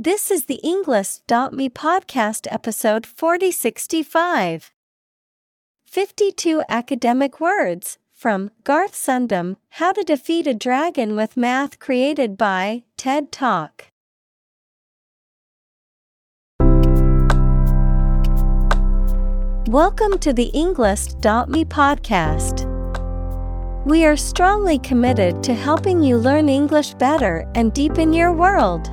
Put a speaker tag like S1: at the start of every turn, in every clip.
S1: This is the Englist.me podcast episode 4065. 52 academic words from Garth Sundem How to Defeat a Dragon with Math created by TED Talk. Welcome to the Englist.me podcast. We are strongly committed to helping you learn English better and deepen your world.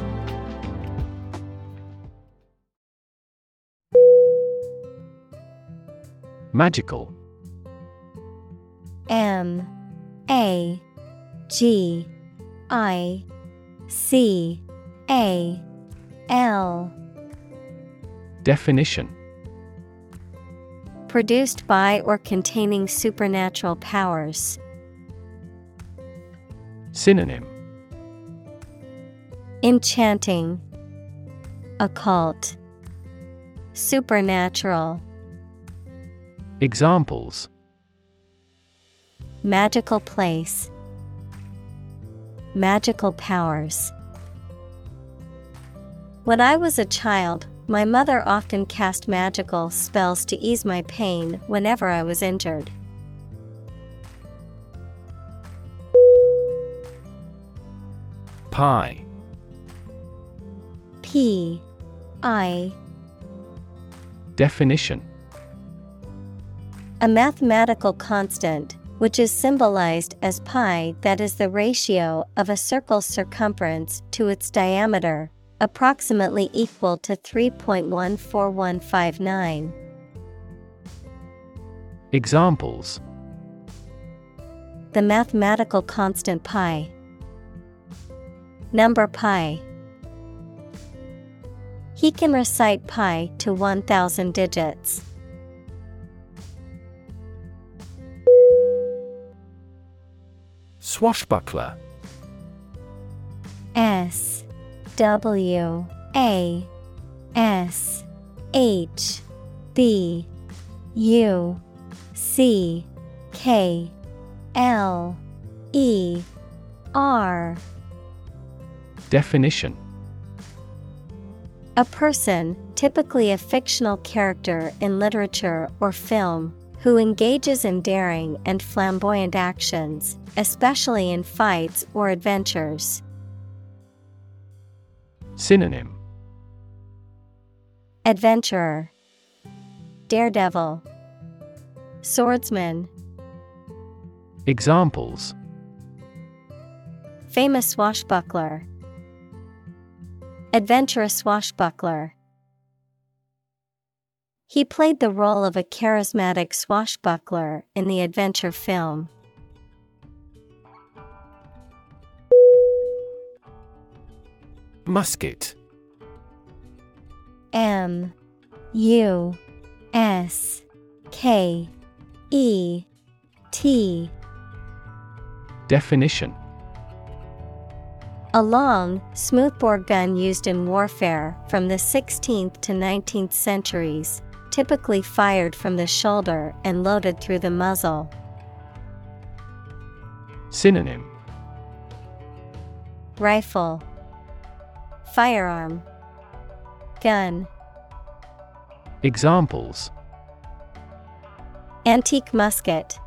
S2: Magical.
S1: M A G I C A L.
S2: Definition
S1: Produced by or containing supernatural powers.
S2: Synonym
S1: Enchanting, Occult, Supernatural.
S2: Examples
S1: Magical place. Magical powers. When I was a child, my mother often cast magical spells to ease my pain whenever I was injured.
S2: Pi
S1: P I
S2: Definition
S1: A mathematical constant, which is symbolized as pi, that is the ratio of a circle's circumference to its diameter, approximately equal to 3.14159.
S2: Examples
S1: The mathematical constant pi. Number pi. He can recite pi to 1000 digits.
S2: Swashbuckler.
S1: S W A S H B U C K L E R.
S2: Definition.
S1: A person, typically a fictional character in literature or film, who engages in daring and flamboyant actions, especially in fights or adventures.
S2: Synonym.
S1: Adventurer, Daredevil, Swordsman,
S2: Examples.
S1: Famous swashbuckler, Adventurous swashbuckler. He played the role of a charismatic swashbuckler in the adventure film.
S2: Musket.
S1: M U S K E T.
S2: Definition.
S1: A long, smoothbore gun used in warfare from the 16th to 19th centuries, typically fired from the shoulder and loaded through the muzzle.
S2: Synonym.
S1: Rifle, Firearm, Gun,
S2: Examples.
S1: Antique musket,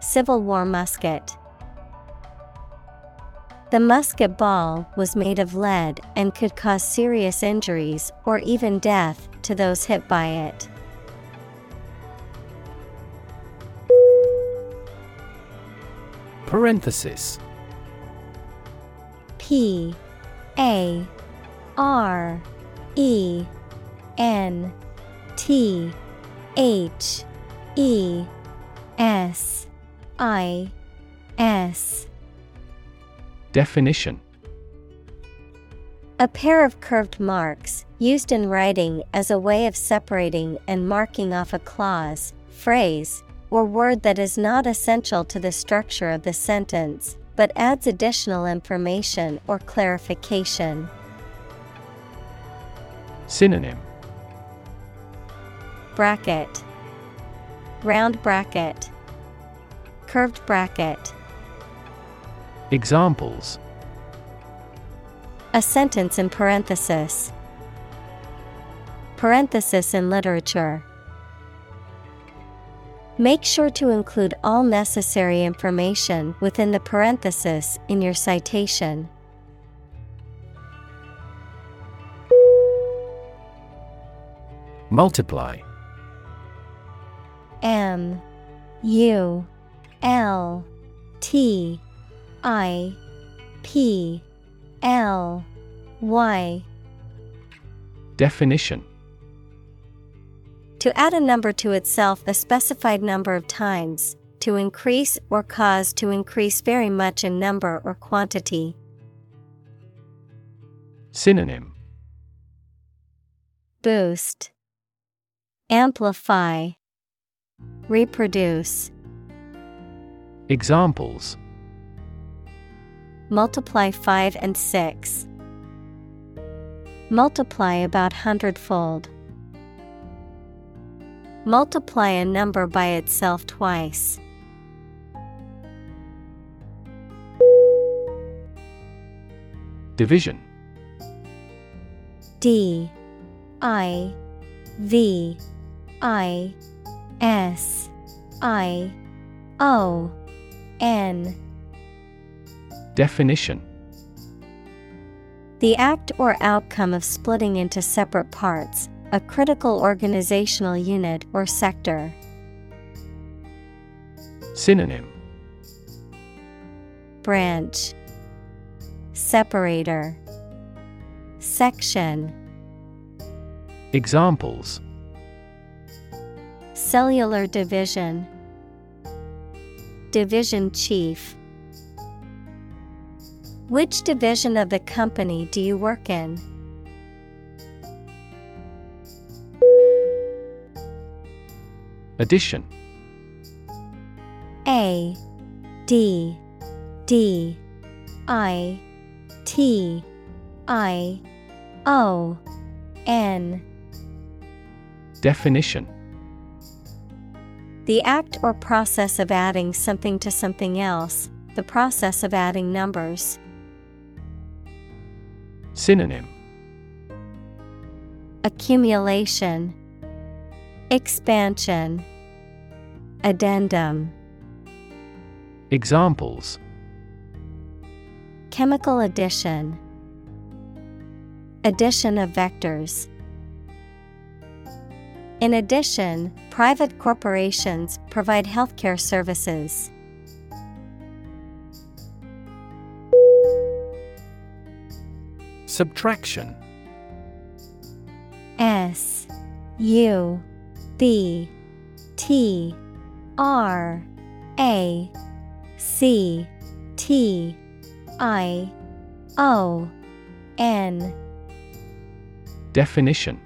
S1: Civil War musket. The musket ball was made of lead and could cause serious injuries or even death to those hit by it.
S2: Parenthesis.
S1: P A R E N T H E S I S.
S2: Definition.
S1: A pair of curved marks, used in writing as a way of separating and marking off a clause, phrase, or word that is not essential to the structure of the sentence, but adds additional information or clarification.
S2: Synonym.
S1: Bracket. Round bracket. Curved bracket.
S2: Examples.
S1: A sentence in parenthesis Parenthesis in literature. Make sure to include all necessary information within the parenthesis in your citation.
S2: Multiply.
S1: M U L T I P L Y.
S2: Definition
S1: To add a number to itself a specified number of times, to increase or cause to increase very much in number or quantity.
S2: Synonym
S1: Boost, Amplify, Reproduce.
S2: Examples
S1: Multiply 5 and 6. Multiply about hundredfold. Multiply a number by itself twice.
S2: Division.
S1: D. I. V. I. S. I. O. N.
S2: Definition.
S1: The act or outcome of splitting into separate parts, a critical organizational unit or sector.
S2: Synonym.
S1: Branch. Separator. Section.
S2: Examples.
S1: Cellular division. Division Chief. Which division of the company do you work in?
S2: Addition.
S1: A D D I T I O N.
S2: Definition.
S1: The act or process of adding something to something else, the process of adding numbers.
S2: Synonym.
S1: Accumulation Expansion. Addendum.
S2: Examples.
S1: Chemical addition. Addition of vectors. In addition, private corporations provide healthcare services.
S2: Subtraction.
S1: S U B T R A C T I O N.
S2: Definition.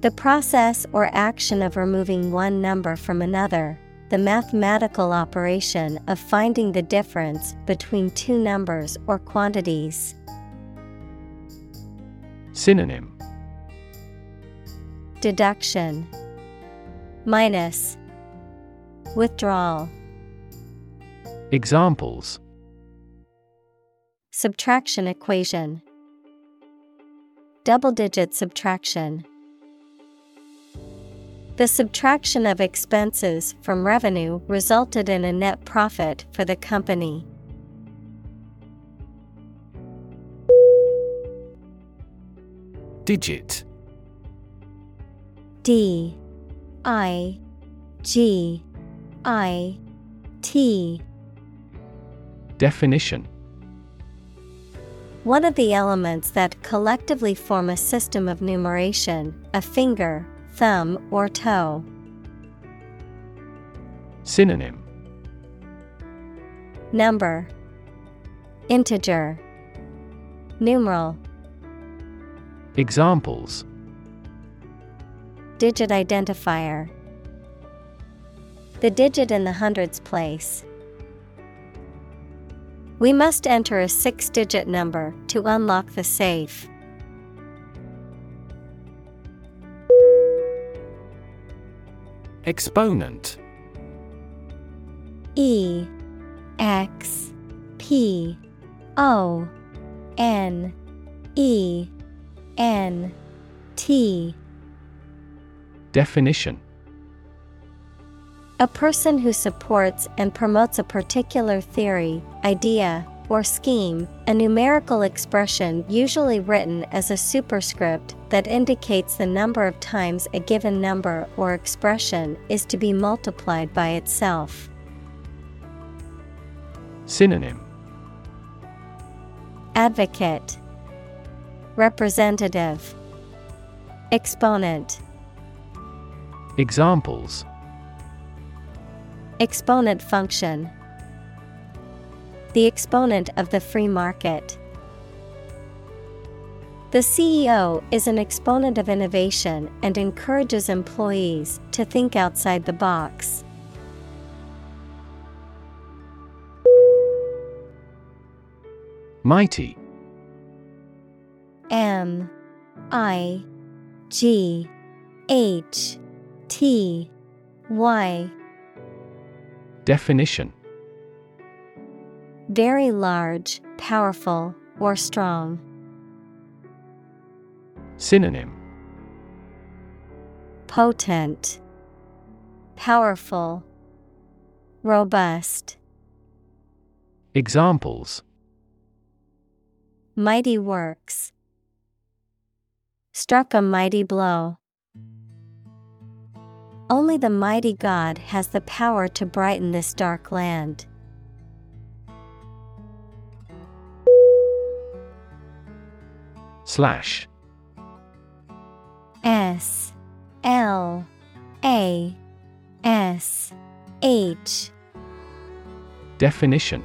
S1: The process or action of removing one number from another, the mathematical operation of finding the difference between two numbers or quantities.
S2: Synonym
S1: Deduction Minus Withdrawal.
S2: Examples.
S1: Subtraction equation. Double digit subtraction. The subtraction of expenses from revenue resulted in a net profit for the company.
S2: Digit
S1: D I G I T.
S2: Definition.
S1: One of the elements that collectively form a system of numeration, a finger, thumb, or toe.
S2: Synonym.
S1: Number. Integer. Numeral.
S2: Examples
S1: Digit identifier The digit in the hundreds place. We must enter a six digit number to unlock the safe.
S2: Exponent
S1: E X P O N E N T
S2: Definition.
S1: A person who supports and promotes a particular theory, idea, or scheme, a numerical expression usually written as a superscript that indicates the number of times a given number or expression is to be multiplied by itself.
S2: Synonym.
S1: Advocate. Representative. Exponent
S2: Examples
S1: Exponent function The exponent of the free market. The CEO is an exponent of innovation and encourages employees to think outside the box.
S2: Mighty
S1: M I G H T Y
S2: Definition
S1: Very large, powerful, or strong.
S2: Synonym
S1: Potent, Powerful, Robust.
S2: Examples
S1: Mighty works. Struck a mighty blow. Only the mighty God has the power to brighten this dark land.
S2: Slash.
S1: S. L. A. S. H.
S2: Definition.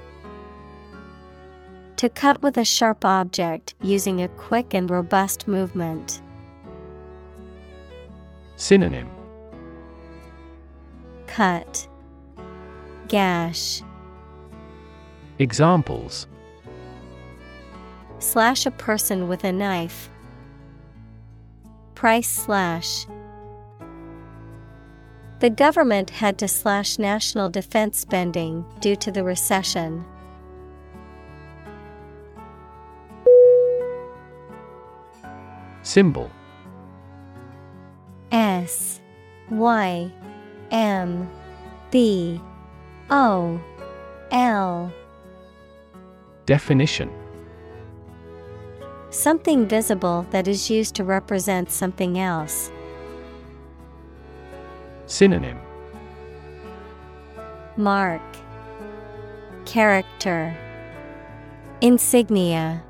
S1: To cut with a sharp object using a quick and robust movement.
S2: Synonym
S1: Cut, Gash,
S2: Examples
S1: Slash a person with a knife. Price slash. The government had to slash national defense spending due to the recession.
S2: Symbol
S1: S Y M B O L.
S2: Definition.
S1: Something visible that is used to represent something else.
S2: Synonym.
S1: Mark. Character. Insignia.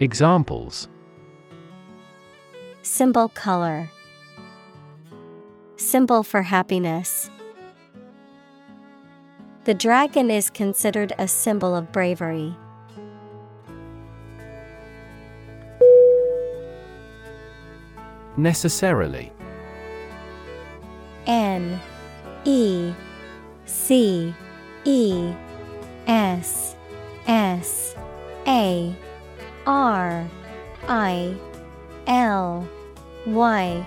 S2: Examples.
S1: Symbol color Symbol for happiness. The dragon is considered a symbol of bravery.
S2: Necessarily
S1: N E C E S S A R I L Y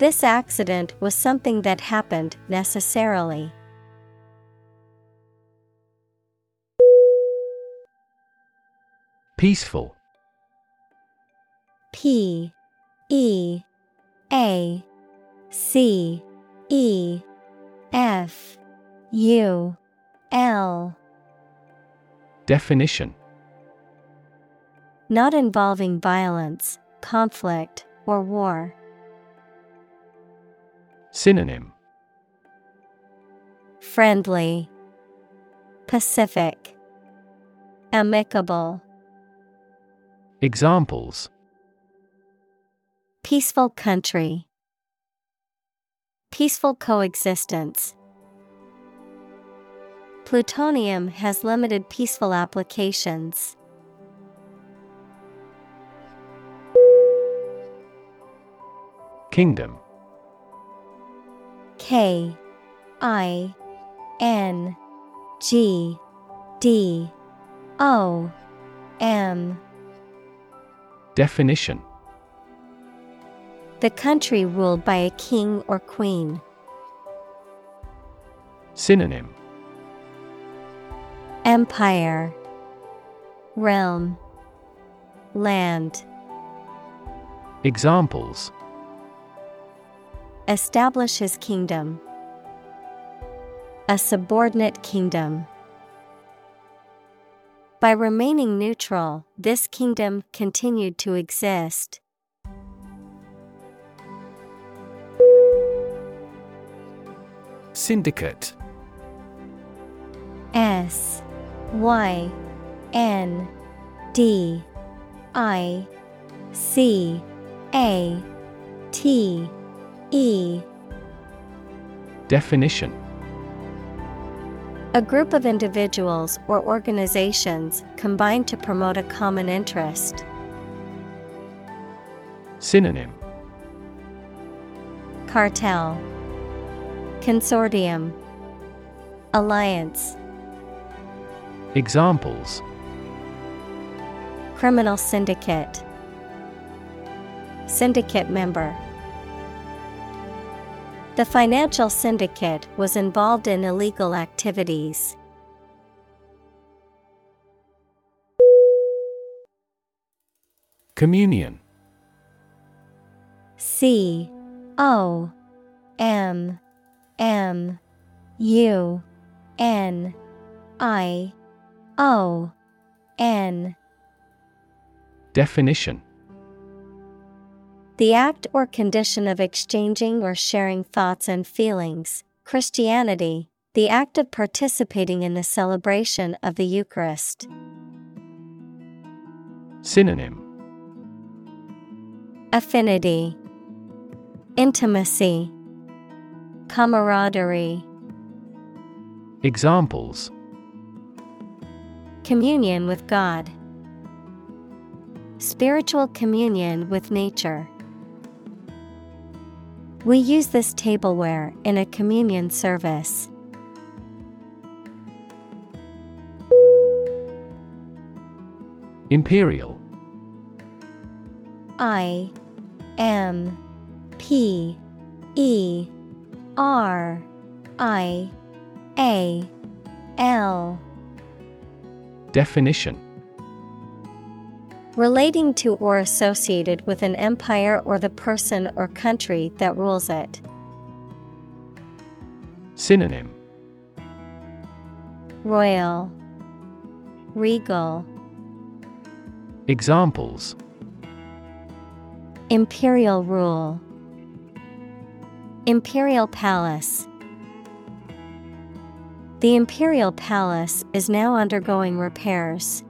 S1: This accident was something that happened necessarily.
S2: Peaceful.
S1: P E A C E F U L.
S2: Definition
S1: Not involving violence, conflict, or war.
S2: Synonym
S1: Friendly, Pacific, Amicable.
S2: Examples
S1: Peaceful country. Peaceful coexistence. Plutonium has limited peaceful applications.
S2: Kingdom
S1: K I N G D O M.
S2: Definition.
S1: The country ruled by a king or queen.
S2: Synonym.
S1: Empire. Realm. Land.
S2: Examples
S1: Establish his kingdom. A subordinate kingdom. By remaining neutral, this kingdom continued to exist.
S2: Syndicate
S1: S Y N D I C A T E.
S2: Definition.
S1: A group of individuals or organizations combined to promote a common interest.
S2: Synonym.
S1: Cartel. Consortium. Alliance.
S2: Examples.
S1: Criminal syndicate. Syndicate member The financial syndicate was involved in illegal activities.
S2: Communion.
S1: C O M M U N I O N.
S2: Definition
S1: The act or condition of exchanging or sharing thoughts and feelings. Christianity, the act of participating in the celebration of the Eucharist.
S2: Synonym
S1: Affinity, Intimacy, Camaraderie,
S2: Examples
S1: Communion with God, Spiritual communion with nature. We use this tableware in a communion service.
S2: Imperial.
S1: I M P E R I A L.
S2: Definition
S1: Relating to or associated with an empire or the person or country that rules it.
S2: Synonym.
S1: Royal. Regal.
S2: Examples.
S1: Imperial rule. Imperial Palace. The Imperial Palace is now undergoing repairs.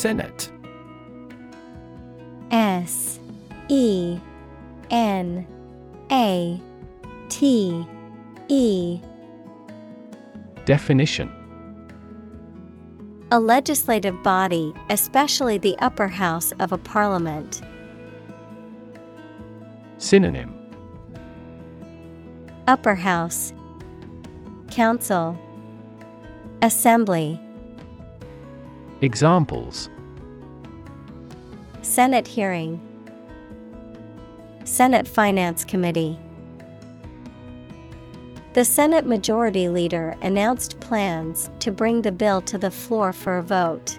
S2: Senate.
S1: S E N A T E.
S2: Definition.
S1: A legislative body, especially the upper house of a parliament.
S2: Synonym.
S1: Upper house. Council. Assembly
S2: Examples.
S1: Senate hearing. Senate Finance Committee. The Senate Majority Leader announced plans to bring the bill to the floor for a vote.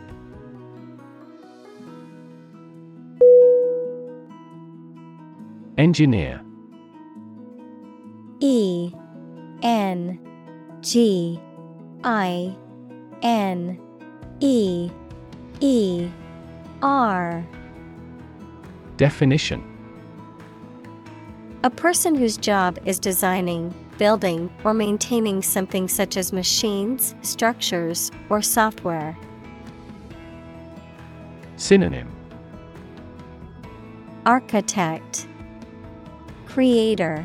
S2: Engineer.
S1: E N G I N E E R.
S2: Definition.
S1: A person whose job is designing, building, or maintaining something such as machines, structures, or software.
S2: Synonym.
S1: Architect. Creator.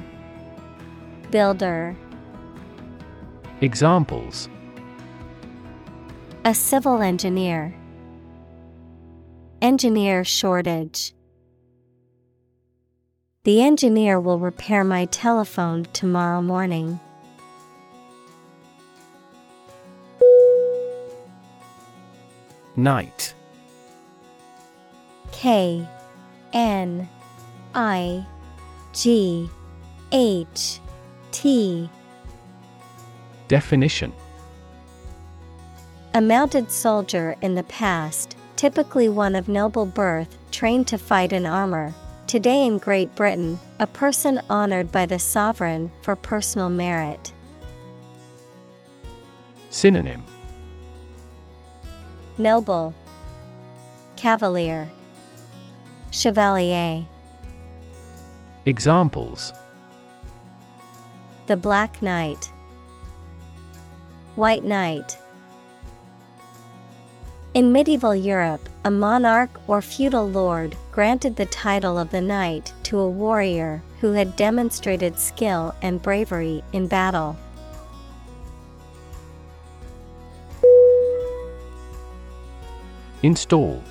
S1: Builder.
S2: Examples
S1: A civil engineer. Engineer shortage. The engineer will repair my telephone tomorrow morning.
S2: Knight.
S1: K N I G H T.
S2: Definition
S1: A mounted soldier in the past, typically one of noble birth, trained to fight in armor. Today in Great Britain, a person honored by the sovereign for personal merit.
S2: Synonym.
S1: Noble. Cavalier. Chevalier.
S2: Examples.
S1: The Black Knight. White Knight In medieval Europe, a monarch or feudal lord granted the title of the knight to a warrior who had demonstrated skill and bravery in battle.
S2: Install.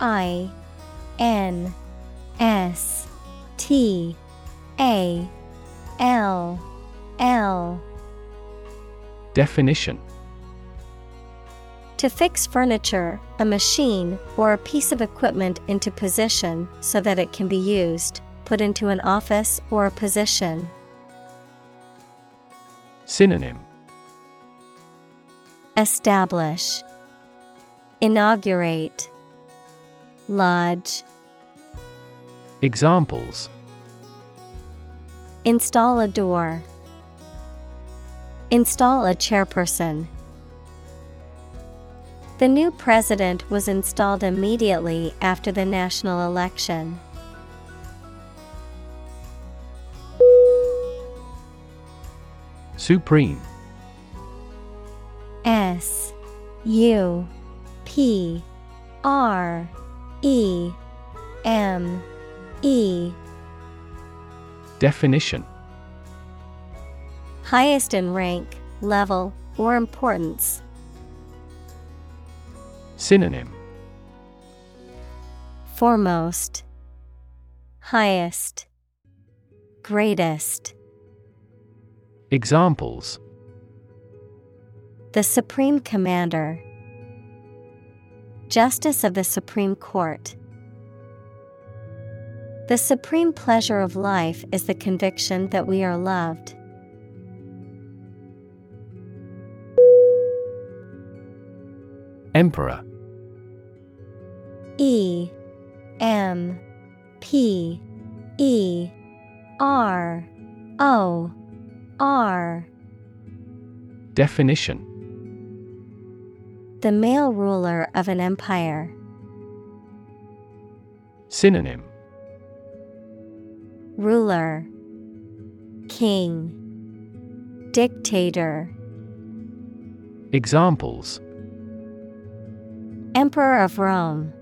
S1: I N S T A L L.
S2: Definition
S1: To fix furniture, a machine, or a piece of equipment into position so that it can be used, put into an office or a position.
S2: Synonym.
S1: Establish, Inaugurate, Lodge,
S2: Examples.
S1: Install a door, Install a chairperson. The new president was installed immediately after the national election.
S2: Supreme
S1: S U P R E M E
S2: Definition
S1: Highest in rank, level, or importance.
S2: Synonym
S1: Foremost, Highest, Greatest.
S2: Examples
S1: The Supreme Commander, Justice of the Supreme Court. The supreme pleasure of life is the conviction that we are loved.
S2: Emperor
S1: E M P E R O R.
S2: Definition.
S1: The male ruler of an empire.
S2: Synonym.
S1: Ruler. King. Dictator.
S2: Examples.
S1: Emperor of Rome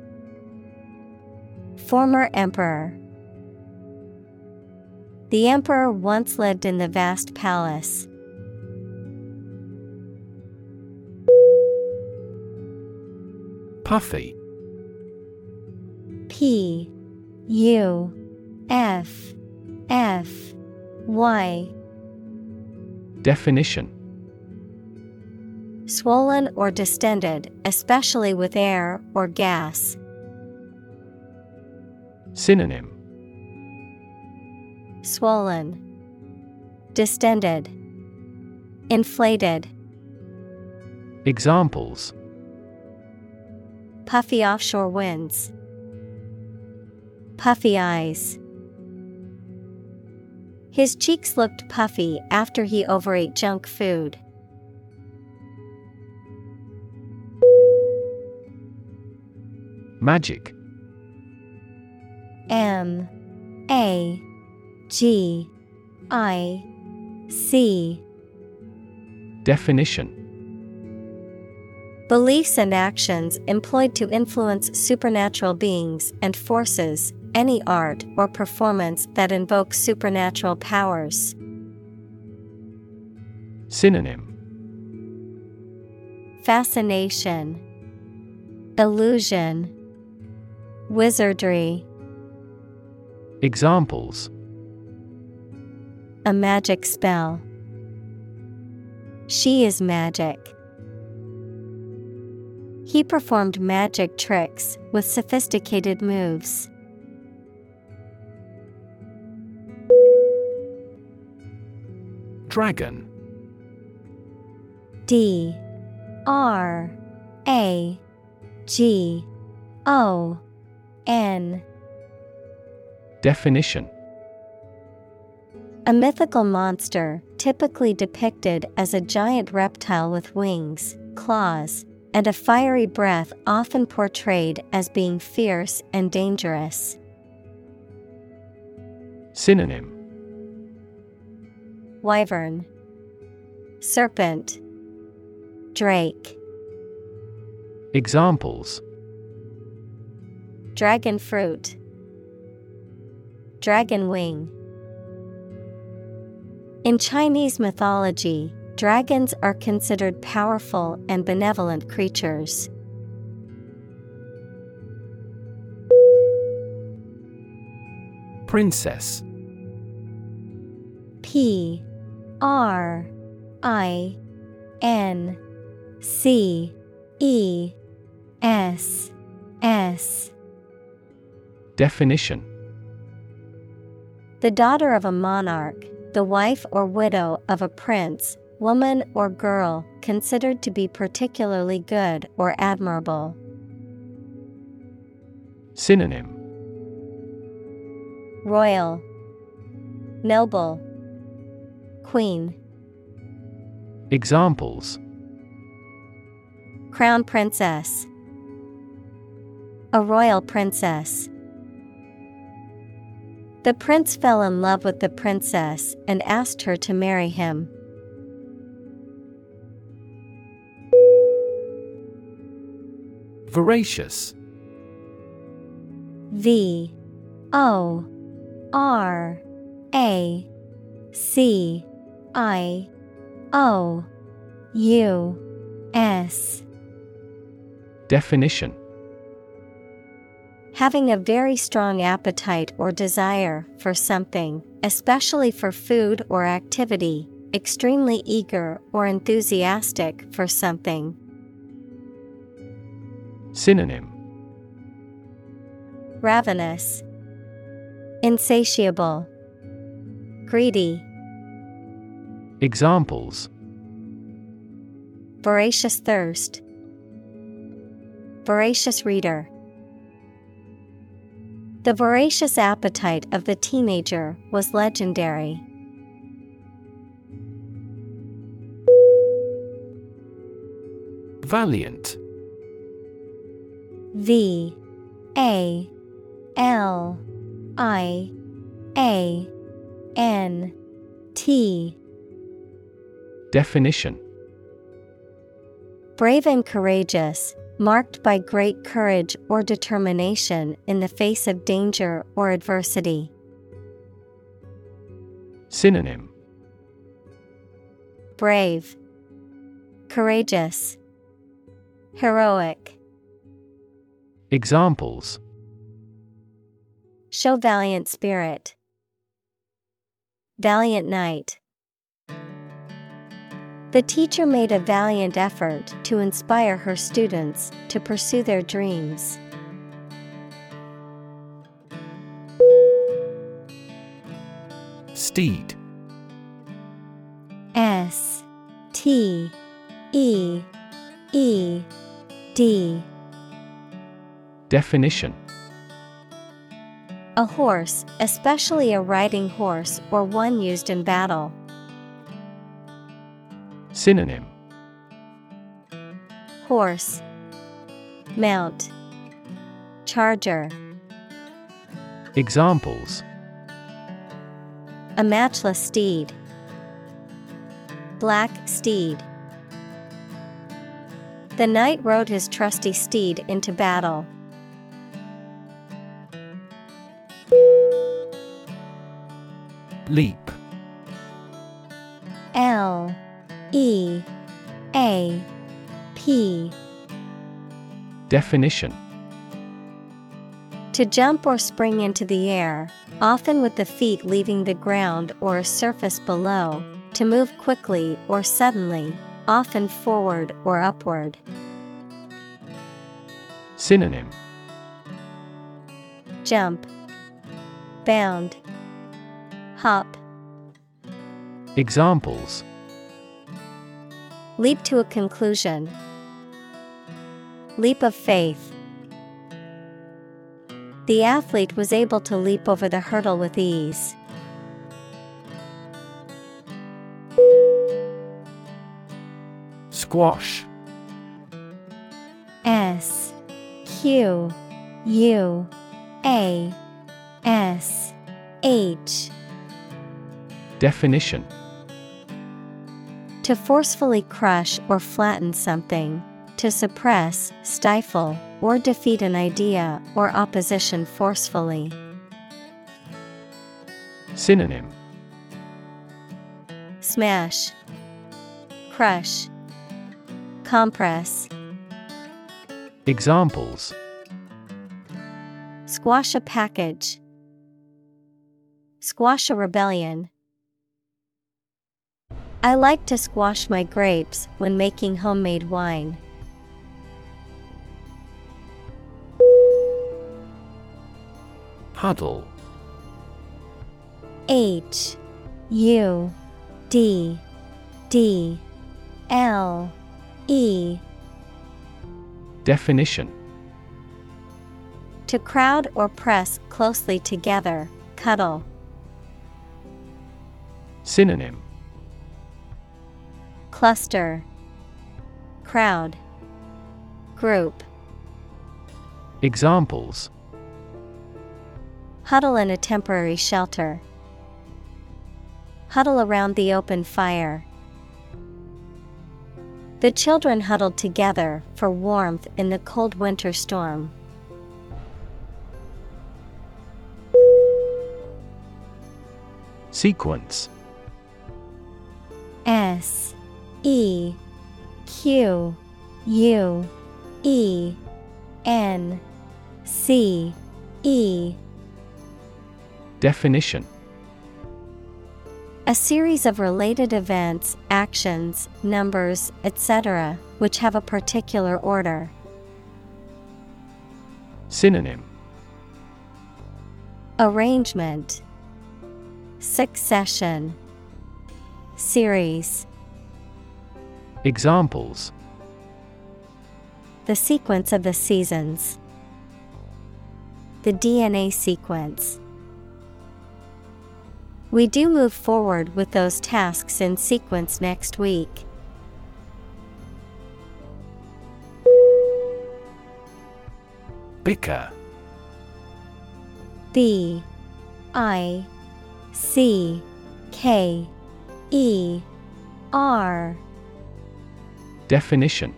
S1: Former Emperor. The emperor once lived in the vast palace.
S2: Puffy.
S1: P. U. F. F. Y.
S2: Definition.
S1: Swollen or distended, especially with air or gas.
S2: Synonym
S1: Swollen, Distended, Inflated.
S2: Examples
S1: Puffy offshore winds. Puffy eyes. His cheeks looked puffy after he overate junk food.
S2: Magic
S1: M A G I C
S2: Definition
S1: Beliefs and actions employed to influence supernatural beings and forces, any art or performance that invokes supernatural powers.
S2: Synonym
S1: Fascination, Illusion, Wizardry.
S2: Examples.
S1: A magic spell. She is magic. He performed magic tricks with sophisticated moves.
S2: Dragon.
S1: D. R. A. G. O. N
S2: Definition
S1: A mythical monster, typically depicted as a giant reptile with wings, claws, and a fiery breath, often portrayed as being fierce and dangerous.
S2: Synonym
S1: Wyvern, Serpent, Drake,
S2: Examples
S1: Dragon fruit, Dragon wing. In Chinese mythology, dragons are considered powerful and benevolent creatures.
S2: Princess
S1: P R I N C E S S
S2: Definition
S1: The daughter of a monarch, the wife or widow of a prince, woman or girl considered to be particularly good or admirable.
S2: Synonym
S1: Royal, Noble, Queen.
S2: Examples
S1: Crown Princess, a royal princess. The prince fell in love with the princess and asked her to marry him.
S2: Voracious.
S1: V O R A C I O U S.
S2: Definition
S1: Having a very strong appetite or desire for something, especially for food or activity, extremely eager or enthusiastic for something.
S2: Synonym.
S1: Ravenous, Insatiable, Greedy,
S2: Examples.
S1: Voracious thirst, Voracious reader. The voracious appetite of the teenager was legendary.
S2: Valiant.
S1: V A L I A N T.
S2: Definition.
S1: Brave and courageous, marked by great courage or determination in the face of danger or adversity.
S2: Synonym
S1: Brave, Courageous, Heroic.
S2: Examples
S1: Show valiant spirit. Valiant knight. The teacher made a valiant effort to inspire her students to pursue their dreams.
S2: Steed
S1: S T E E D
S2: Definition
S1: A horse, especially a riding horse or one used in battle.
S2: Synonym.
S1: Horse. Mount. Charger.
S2: Examples.
S1: A matchless steed. Black steed. The knight rode his trusty steed into battle.
S2: Leap.
S1: L E A P.
S2: Definition.
S1: To jump or spring into the air, often with the feet leaving the ground or a surface below, to move quickly or suddenly, often forward or upward.
S2: Synonym.
S1: Jump, bound, hop,
S2: Examples
S1: leap to a conclusion, leap of faith. The athlete was able to leap over the hurdle with ease.
S2: Squash.
S1: S. Q. U. A. S. H.
S2: Definition
S1: To forcefully crush or flatten something, to suppress, stifle, or defeat an idea or opposition forcefully.
S2: Synonym.
S1: Smash, crush, compress,
S2: Examples.
S1: Squash a package, squash a rebellion. I like to squash my grapes when making homemade wine.
S2: Huddle
S1: H U D D L E
S2: Definition
S1: To crowd or press closely together, cuddle.
S2: Synonym
S1: Cluster Crowd Group
S2: Examples
S1: Huddle in a temporary shelter. Huddle around the open fire. The children huddled together for warmth in the cold winter storm.
S2: Sequence
S1: S E Q U E N C E.
S2: Definition.
S1: A series of related events, actions, numbers, etc., which have a particular order.
S2: Synonym.
S1: Arrangement. Succession. Series
S2: Examples
S1: The sequence of the seasons. The DNA sequence. We do move forward with those tasks in sequence next week.
S2: Bicker
S1: B I C K E R
S2: Definition.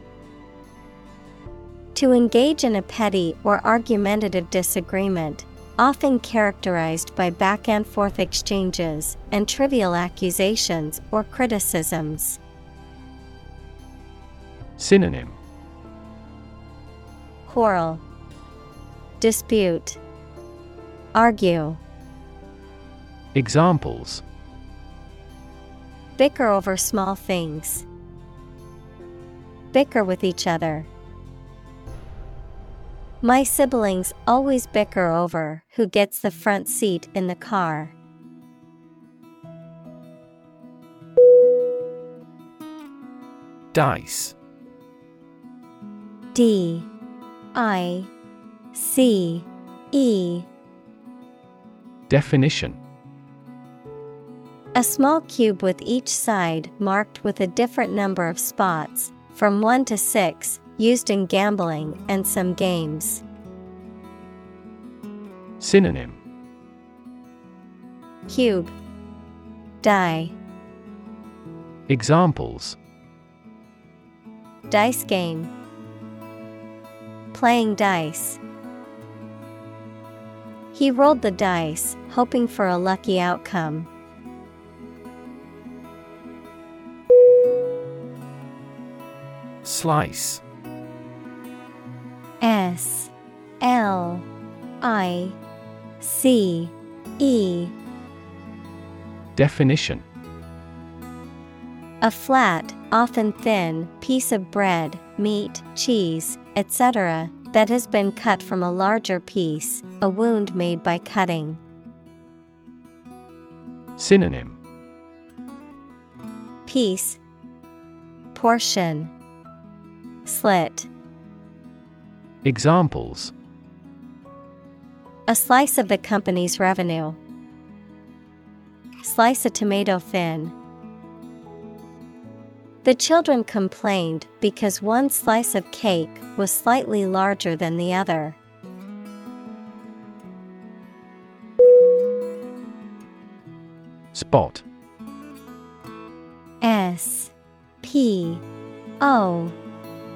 S1: To engage in a petty or argumentative disagreement, often characterized by back and forth exchanges and trivial accusations or criticisms.
S2: Synonym.
S1: Quarrel, Dispute, Argue,
S2: Examples.
S1: Bicker over small things. Bicker with each other. My siblings always bicker over who gets the front seat in the car.
S3: Dice.
S1: D. I. C. E.
S2: Definition.
S1: A small cube with each side marked with a different number of spots, from 1 to 6, used in gambling and some games.
S2: Synonym
S1: Cube Die
S2: Examples
S1: Dice game Playing dice. He rolled the dice, hoping for a lucky outcome.
S3: Slice.
S1: S L I C E.
S2: Definition.
S1: A flat, often thin, piece of bread, meat, cheese, etc., that has been cut from a larger piece, a wound made by cutting.
S2: Synonym.
S1: Piece, Portion, Slit.
S2: Examples
S1: A slice of the company's revenue. Slice a tomato thin. The children complained because one slice of cake was slightly larger than the other.
S2: Spot
S1: S P O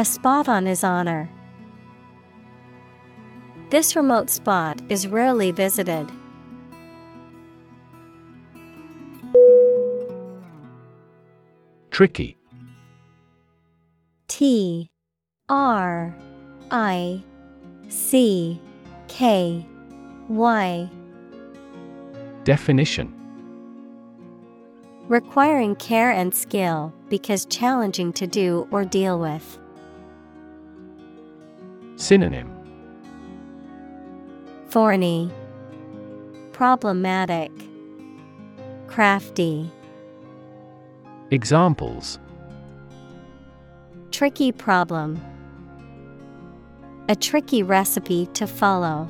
S1: A spot on his honor. This remote spot is rarely visited.
S2: Tricky
S1: T R I C K Y
S2: Definition
S1: Requiring care and skill because challenging to do or deal with.
S2: Synonym
S1: Thorny, Problematic, Crafty.
S2: Examples
S1: Tricky problem. A tricky recipe to follow.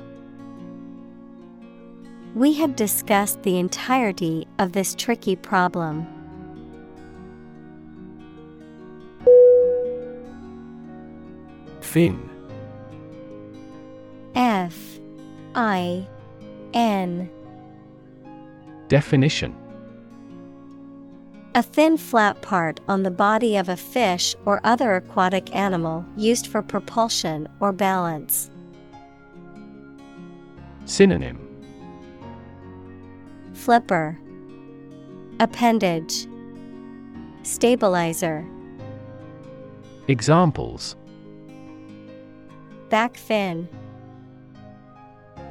S1: We have discussed the entirety of this tricky problem.
S3: Fin
S1: F I N.
S2: Definition.
S1: A thin flat part on the body of a fish or other aquatic animal used for propulsion or balance.
S2: Synonym.
S1: Flipper. Appendage. Stabilizer.
S2: Examples.
S1: Back fin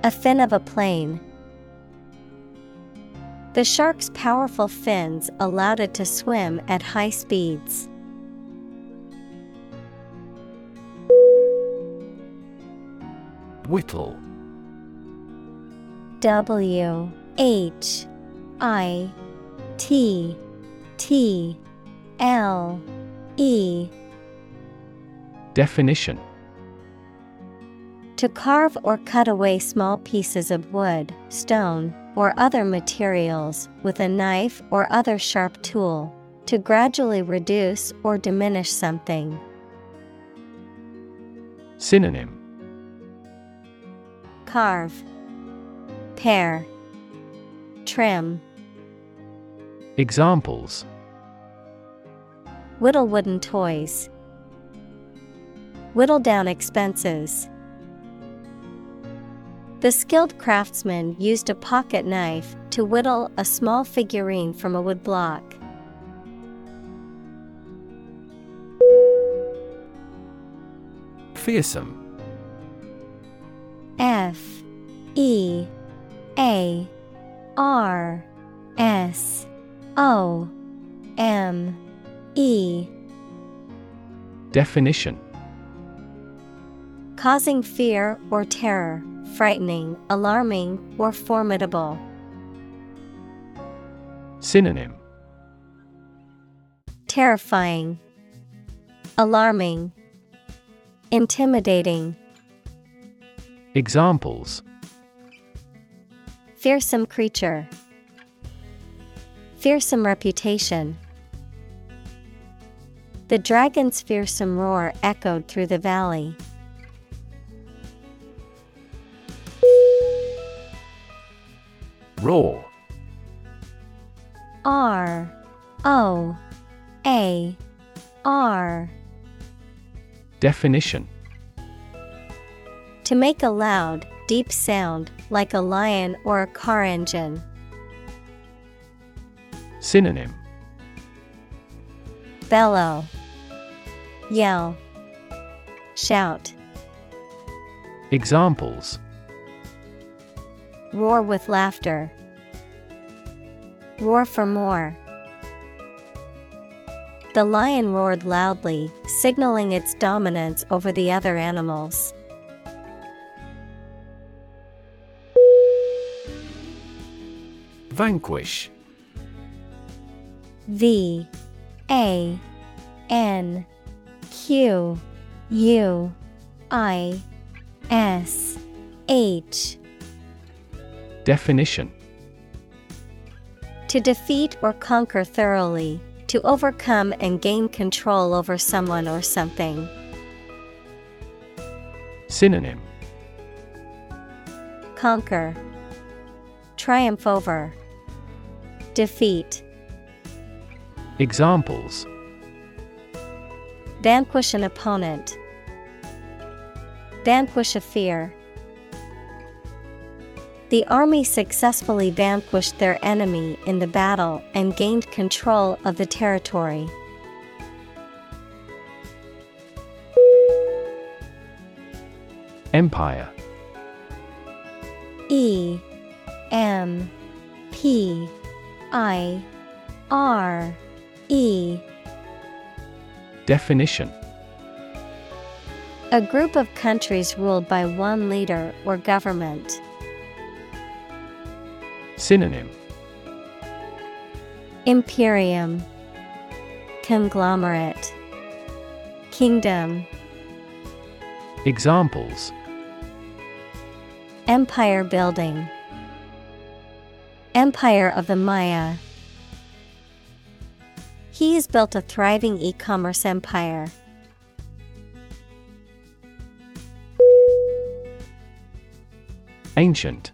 S1: A fin of a plane. The shark's powerful fins allowed it to swim at high speeds.
S3: Whittle
S1: W H I T T L E
S2: Definition
S1: To carve or cut away small pieces of wood, stone, or other materials with a knife or other sharp tool, to gradually reduce or diminish something.
S2: Synonym
S1: Carve, Pare, Trim,
S2: Examples
S1: Whittle wooden toys. Whittle down expenses. The skilled craftsman used a pocket knife to whittle a small figurine from a wood block.
S2: Fearsome.
S1: F E A R S O M E
S2: Definition
S1: Causing fear or terror, frightening, alarming, or formidable.
S2: Synonym
S1: Terrifying, Alarming, Intimidating.
S2: Examples
S1: Fearsome creature. Fearsome reputation. The dragon's fearsome roar echoed through the valley.
S2: Roar
S1: R O A R.
S2: Definition.
S1: To make a loud, deep sound, like a lion or a car engine.
S2: Synonym.
S1: Bellow, Yell, Shout,
S2: Examples.
S1: Roar with laughter. Roar for more. The lion roared loudly, signaling its dominance over the other animals.
S2: Vanquish
S1: V A N Q U I S H
S2: Definition
S1: To defeat or conquer thoroughly, to overcome and gain control over someone or something.
S2: Synonym.
S1: Conquer, Triumph over, Defeat,
S2: Examples.
S1: Vanquish an opponent, Vanquish a fear. The army successfully vanquished their enemy in the battle and gained control of the territory.
S2: Empire
S1: E M P I R E
S2: Definition
S1: A group of countries ruled by one leader or government.
S2: Synonym.
S1: Imperium. Conglomerate. Kingdom.
S2: Examples.
S1: Empire building. Empire of the Maya. He has built a thriving e-commerce empire.
S2: Ancient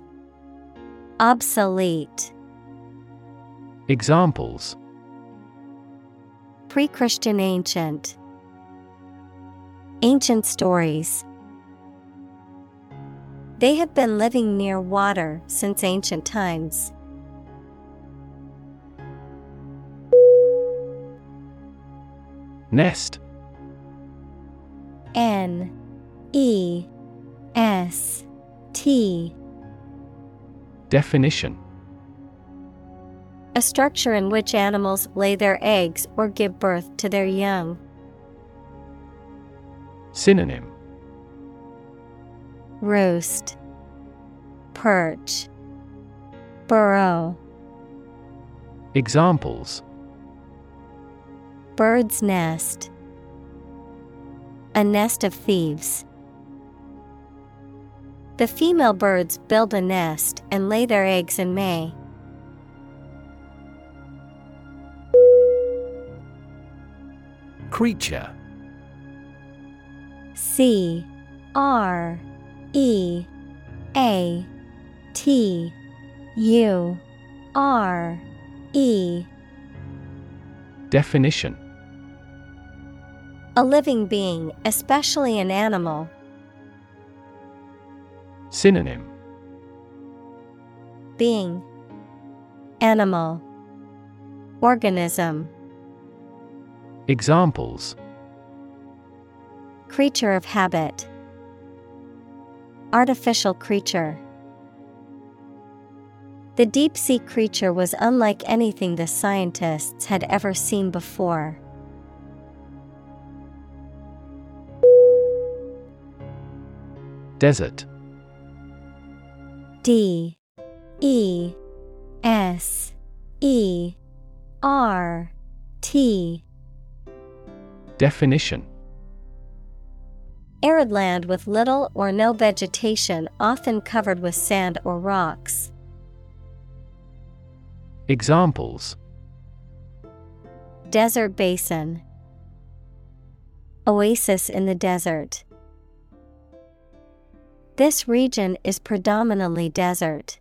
S1: Obsolete,
S2: Examples
S1: Pre Christian ancient, Ancient stories. They have been living near water since ancient times.
S2: Nest
S1: N E S T
S2: Definition
S1: A structure in which animals lay their eggs or give birth to their young.
S2: Synonym
S1: Roost, Perch, Burrow.
S2: Examples
S1: Bird's nest. A nest of thieves. The female birds build a nest and lay their eggs in May.
S2: Creature
S1: C R E A T U R E
S2: Definition
S1: A living being, especially an animal.
S2: Synonym.
S1: Being. Animal. Organism.
S2: Examples.
S1: Creature of habit. Artificial creature. The deep sea creature was unlike anything the scientists had ever seen before.
S2: Desert
S1: D E S E R T
S2: Definition
S1: Arid land with little or no vegetation, often covered with sand or rocks.
S2: Examples
S1: Desert basin, Oasis in the desert. This region is predominantly desert.